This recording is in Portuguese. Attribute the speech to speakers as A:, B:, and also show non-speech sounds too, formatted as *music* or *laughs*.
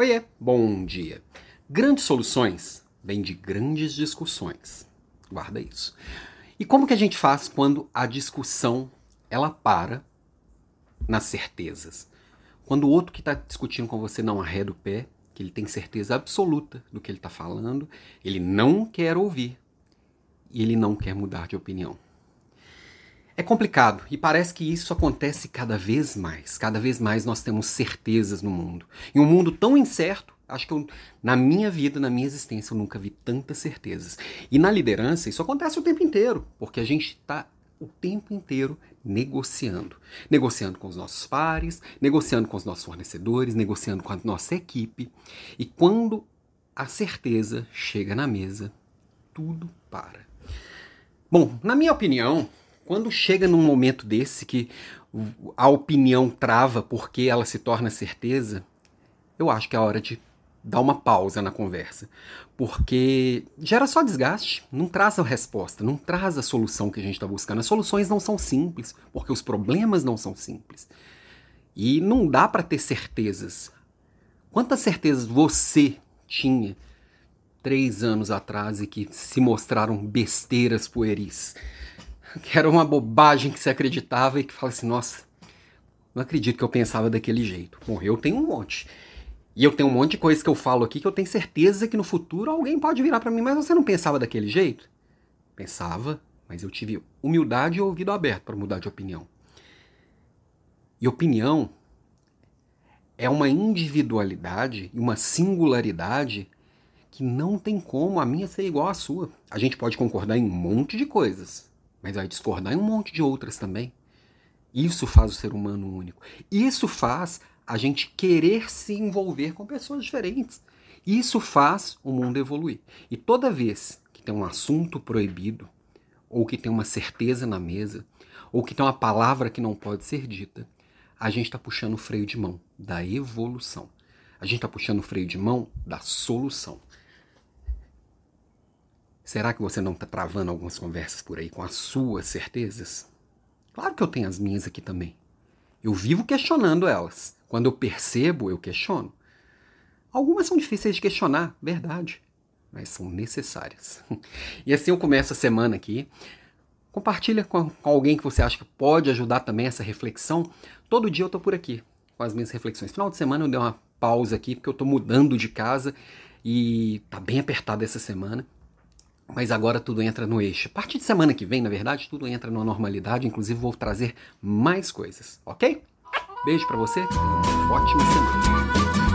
A: Oiê, bom dia. Grandes soluções vêm de grandes discussões. Guarda isso. E como que a gente faz quando a discussão ela para nas certezas? Quando o outro que está discutindo com você não arreda o pé, que ele tem certeza absoluta do que ele está falando, ele não quer ouvir e ele não quer mudar de opinião. É complicado e parece que isso acontece cada vez mais. Cada vez mais nós temos certezas no mundo. Em um mundo tão incerto, acho que eu, na minha vida, na minha existência, eu nunca vi tantas certezas. E na liderança, isso acontece o tempo inteiro, porque a gente está o tempo inteiro negociando. Negociando com os nossos pares, negociando com os nossos fornecedores, negociando com a nossa equipe. E quando a certeza chega na mesa, tudo para. Bom, na minha opinião, quando chega num momento desse que a opinião trava porque ela se torna certeza, eu acho que é hora de dar uma pausa na conversa. Porque gera só desgaste, não traz a resposta, não traz a solução que a gente está buscando. As soluções não são simples, porque os problemas não são simples. E não dá para ter certezas. Quantas certezas você tinha três anos atrás e que se mostraram besteiras pueris? Que era uma bobagem que você acreditava e que fala assim, nossa, não acredito que eu pensava daquele jeito. Bom, eu tenho um monte. E eu tenho um monte de coisas que eu falo aqui que eu tenho certeza que no futuro alguém pode virar para mim, mas você não pensava daquele jeito? Pensava, mas eu tive humildade e ouvido aberto para mudar de opinião. E opinião é uma individualidade e uma singularidade que não tem como a minha ser igual à sua. A gente pode concordar em um monte de coisas, mas vai discordar em um monte de outras também. Isso faz o ser humano único. Isso faz a gente querer se envolver com pessoas diferentes. Isso faz o mundo evoluir. E toda vez que tem um assunto proibido, ou que tem uma certeza na mesa, ou que tem uma palavra que não pode ser dita, a gente está puxando o freio de mão da evolução. A gente está puxando o freio de mão da solução. Será que você não está travando algumas conversas por aí com as suas certezas? Claro que eu tenho as minhas aqui também. Eu vivo questionando elas. Quando eu percebo, eu questiono. Algumas são difíceis de questionar, verdade, mas são necessárias. *laughs* E assim eu começo a semana aqui. Compartilha com alguém que você acha que pode ajudar também essa reflexão. Todo dia eu estou por aqui com as minhas reflexões. Final de semana eu dei uma pausa aqui porque eu estou mudando de casa e tá bem apertado essa semana. Mas agora tudo entra no eixo. A partir de semana que vem, na verdade, tudo entra na normalidade. Inclusive, vou trazer mais coisas, ok? Beijo para você. Ótima semana.